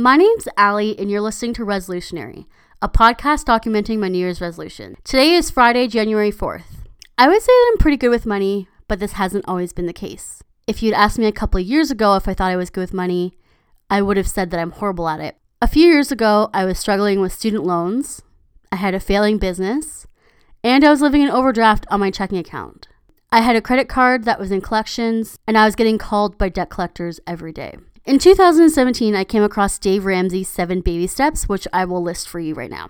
My name's Allie, and you're listening to Resolutionary, a podcast documenting my New Year's resolution. Today is Friday, January 4th. I would say that I'm pretty good with money, but this hasn't always been the case. If you'd asked me a couple of years ago if I thought I was good with money, I would have said that I'm horrible at it. A few years ago, I was struggling with student loans, I had a failing business, and I was living in overdraft on my checking account. I had a credit card that was in collections, and I was getting called by debt collectors every day. In 2017, I came across Dave Ramsey's seven baby steps, which I will list for you right now.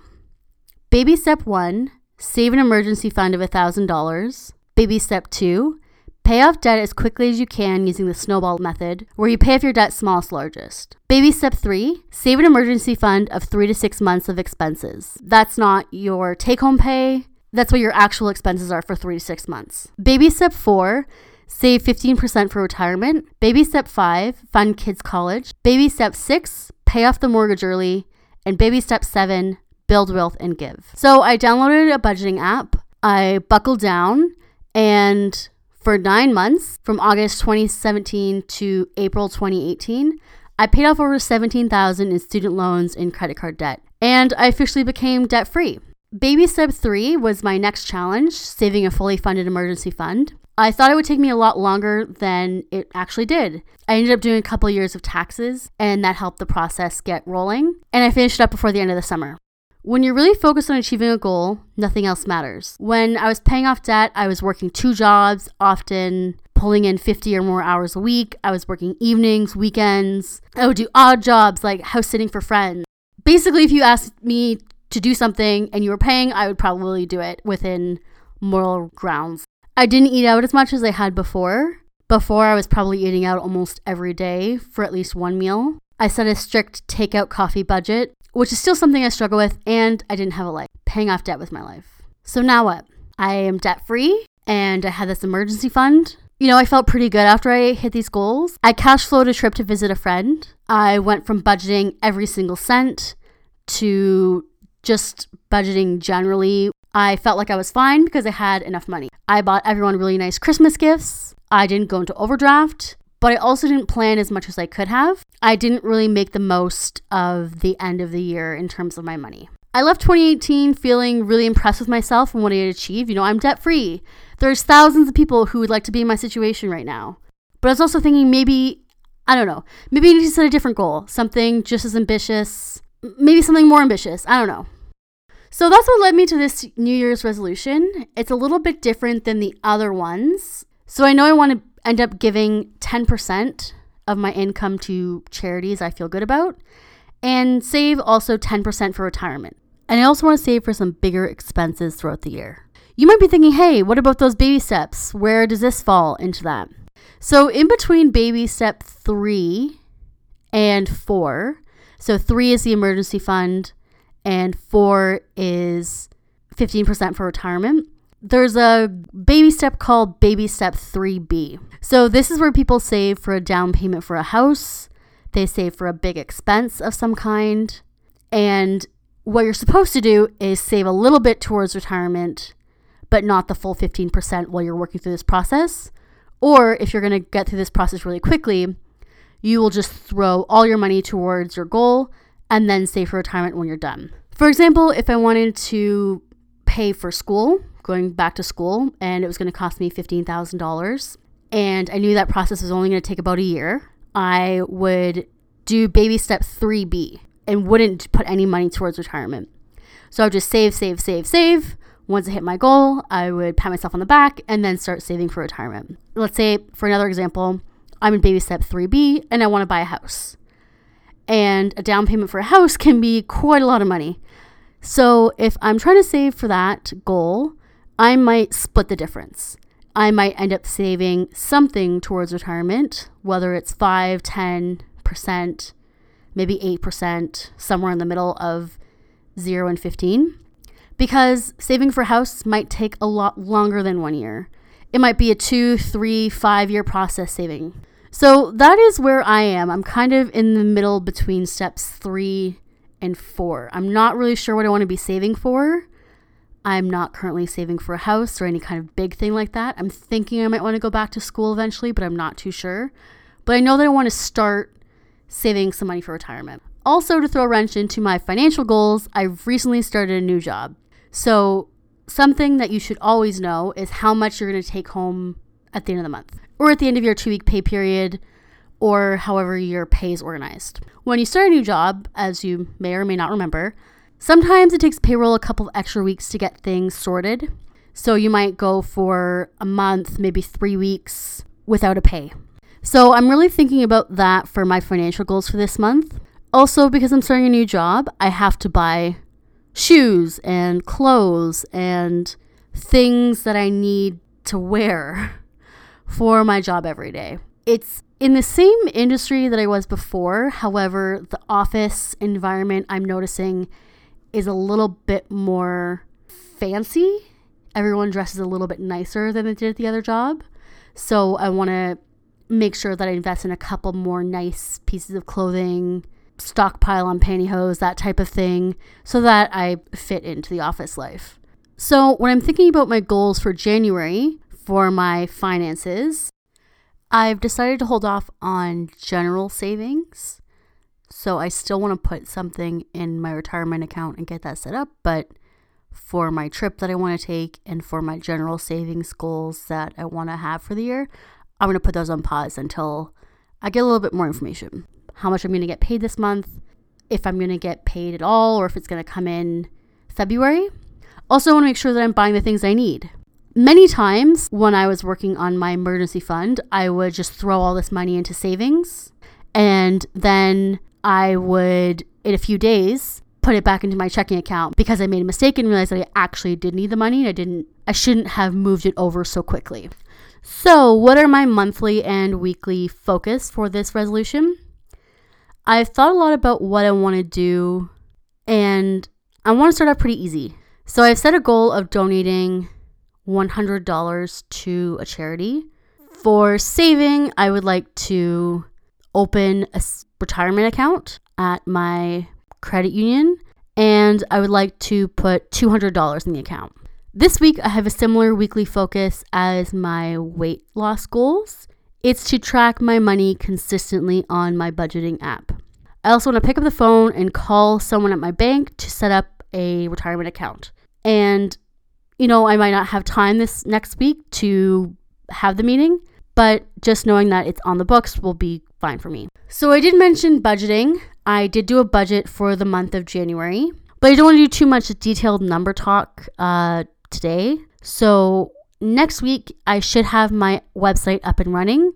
Baby step one save an emergency fund of $1,000. Baby step two pay off debt as quickly as you can using the snowball method, where you pay off your debt smallest largest. Baby step three save an emergency fund of three to six months of expenses. That's not your take home pay, that's what your actual expenses are for three to six months. Baby step four, save 15% for retirement. Baby step five, fund kids' college. Baby step six, pay off the mortgage early. And baby step seven, build wealth and give. So I downloaded a budgeting app. I buckled down and for nine months, from August 2017 to April 2018, I paid off over 17,000 in student loans and credit card debt, and I officially became debt free. Baby step three was my next challenge, saving a fully funded emergency fund. I thought it would take me a lot longer than it actually did. I ended up doing a couple years of taxes, and that helped the process get rolling, and I finished it up before the end of the summer. When you're really focused on achieving a goal, nothing else matters. When I was paying off debt, I was working two jobs, often pulling in 50 or more hours a week. I was working evenings, weekends. I would do odd jobs like house sitting for friends. Basically, if you asked me to do something and you were paying, I would probably do it within moral grounds. I didn't eat out as much as I had before. Before, I was probably eating out almost every day for at least one meal. I set a strict takeout coffee budget, which is still something I struggle with, and I didn't have a life, paying off debt with my life. So now what? I am debt free and I had this emergency fund. You know, I felt pretty good after I hit these goals. I cash flowed a trip to visit a friend. I went from budgeting every single cent to just budgeting generally, I felt like I was fine because I had enough money. I bought everyone really nice Christmas gifts. I didn't go into overdraft, but I also didn't plan as much as I could have. I didn't really make the most of the end of the year in terms of my money. I left 2018 feeling really impressed with myself and what I had achieved. You know, I'm debt free. There's thousands of people who would like to be in my situation right now. But I was also thinking maybe, I don't know, maybe I need to set a different goal, something just as ambitious, maybe something more ambitious. I don't know. So that's what led me to this New Year's resolution. It's a little bit different than the other ones. So I know I want to end up giving 10% of my income to charities I feel good about and save also 10% for retirement. And I also want to save for some bigger expenses throughout the year. You might be thinking, hey, what about those baby steps? Where does this fall into that? So, in between baby step three and four, so three is the emergency fund, and four is 15% for retirement. There's a baby step called Baby Step 3B. So, this is where people save for a down payment for a house, they save for a big expense of some kind. And what you're supposed to do is save a little bit towards retirement, but not the full 15% while you're working through this process. Or if you're going to get through this process really quickly, you will just throw all your money towards your goal and then save for retirement when you're done. For example, if I wanted to pay for school, going back to school, and it was going to cost me $15,000, and I knew that process was only going to take about a year, I would do baby step 3B and wouldn't put any money towards retirement. So I would just save, save, save, save. Once I hit my goal, I would pat myself on the back and then start saving for retirement. Let's say, for another example, I'm in baby step 3B and I want to buy a house and a down payment for a house can be quite a lot of money. So, if I'm trying to save for that goal, I might split the difference. I might end up saving something towards retirement, whether it's 5, 10%, maybe 8%, somewhere in the middle of 0 and 15. Because saving for a house might take a lot longer than one year. It might be a two, three, five year process saving. So that is where I am. I'm kind of in the middle between steps three and four. I'm not really sure what I want to be saving for. I'm not currently saving for a house or any kind of big thing like that. I'm thinking I might want to go back to school eventually, but I'm not too sure. But I know that I want to start saving some money for retirement. Also, to throw a wrench into my financial goals, I've recently started a new job. So, something that you should always know is how much you're going to take home at the end of the month or at the end of your two week pay period or however your pay is organized. When you start a new job, as you may or may not remember, sometimes it takes payroll a couple of extra weeks to get things sorted. So you might go for a month, maybe three weeks without a pay. So I'm really thinking about that for my financial goals for this month. Also, because I'm starting a new job, I have to buy shoes and clothes and things that I need to wear for my job every day. It's in the same industry that I was before. However, the office environment I'm noticing is a little bit more fancy everyone dresses a little bit nicer than they did at the other job. So I want to make sure that I invest in a couple more nice pieces of clothing, stockpile on pantyhose, that type of thing, so that I fit into the office life. So when I'm thinking about my goals for January for my finances, I've decided to hold off on general savings. So I still want to put something in my retirement account and get that set up, but for my trip that I want to take and for my general savings goals that I want to have for the year, I'm going to put those on pause until I get a little bit more information. How much I'm going to get paid this month, if I'm going to get paid at all, or if it's going to come in February. Also, I want to make sure that I'm buying the things I need. Many times when I was working on my emergency fund, I would just throw all this money into savings and then I would, in a few days, put it back into my checking account because I made a mistake and realized that I actually did need the money. I didn't I shouldn't have moved it over so quickly. So, what are my monthly and weekly focus for this resolution? I've thought a lot about what I want to do and I want to start out pretty easy. So, I've set a goal of donating $100 to a charity. For saving, I would like to open a retirement account at my credit union, and I would like to put $200 in the account. This week, I have a similar weekly focus as my weight loss goals. It's to track my money consistently on my budgeting app. I also want to pick up the phone and call someone at my bank to set up a retirement account. And, you know, I might not have time this next week to have the meeting, but just knowing that it's on the books will be fine for me. So, I did mention budgeting. I did do a budget for the month of January, but I don't want to do too much detailed number talk uh, today. So next week, I should have my website up and running,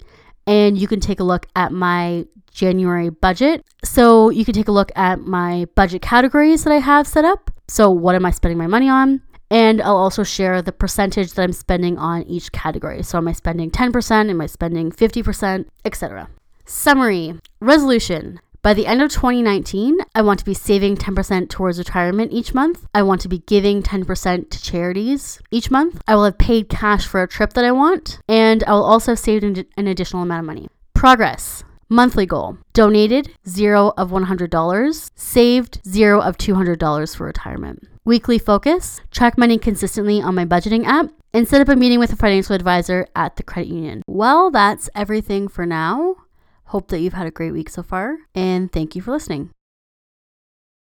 and you can take a look at my January budget. So you can take a look at my budget categories that I have set up. So, what am I spending my money on? And I'll also share the percentage that I'm spending on each category. So, am I spending 10%? Am I spending 50%? Etc. Summary Resolution by the end of 2019, I want to be saving 10% towards retirement each month. I want to be giving 10% to charities each month. I will have paid cash for a trip that I want, and I will also have saved an additional amount of money. Progress. Monthly goal donated zero of $100, saved zero of $200 for retirement. Weekly focus track money consistently on my budgeting app and set up a meeting with a financial advisor at the credit union. Well, that's everything for now. Hope that you've had a great week so far, and thank you for listening.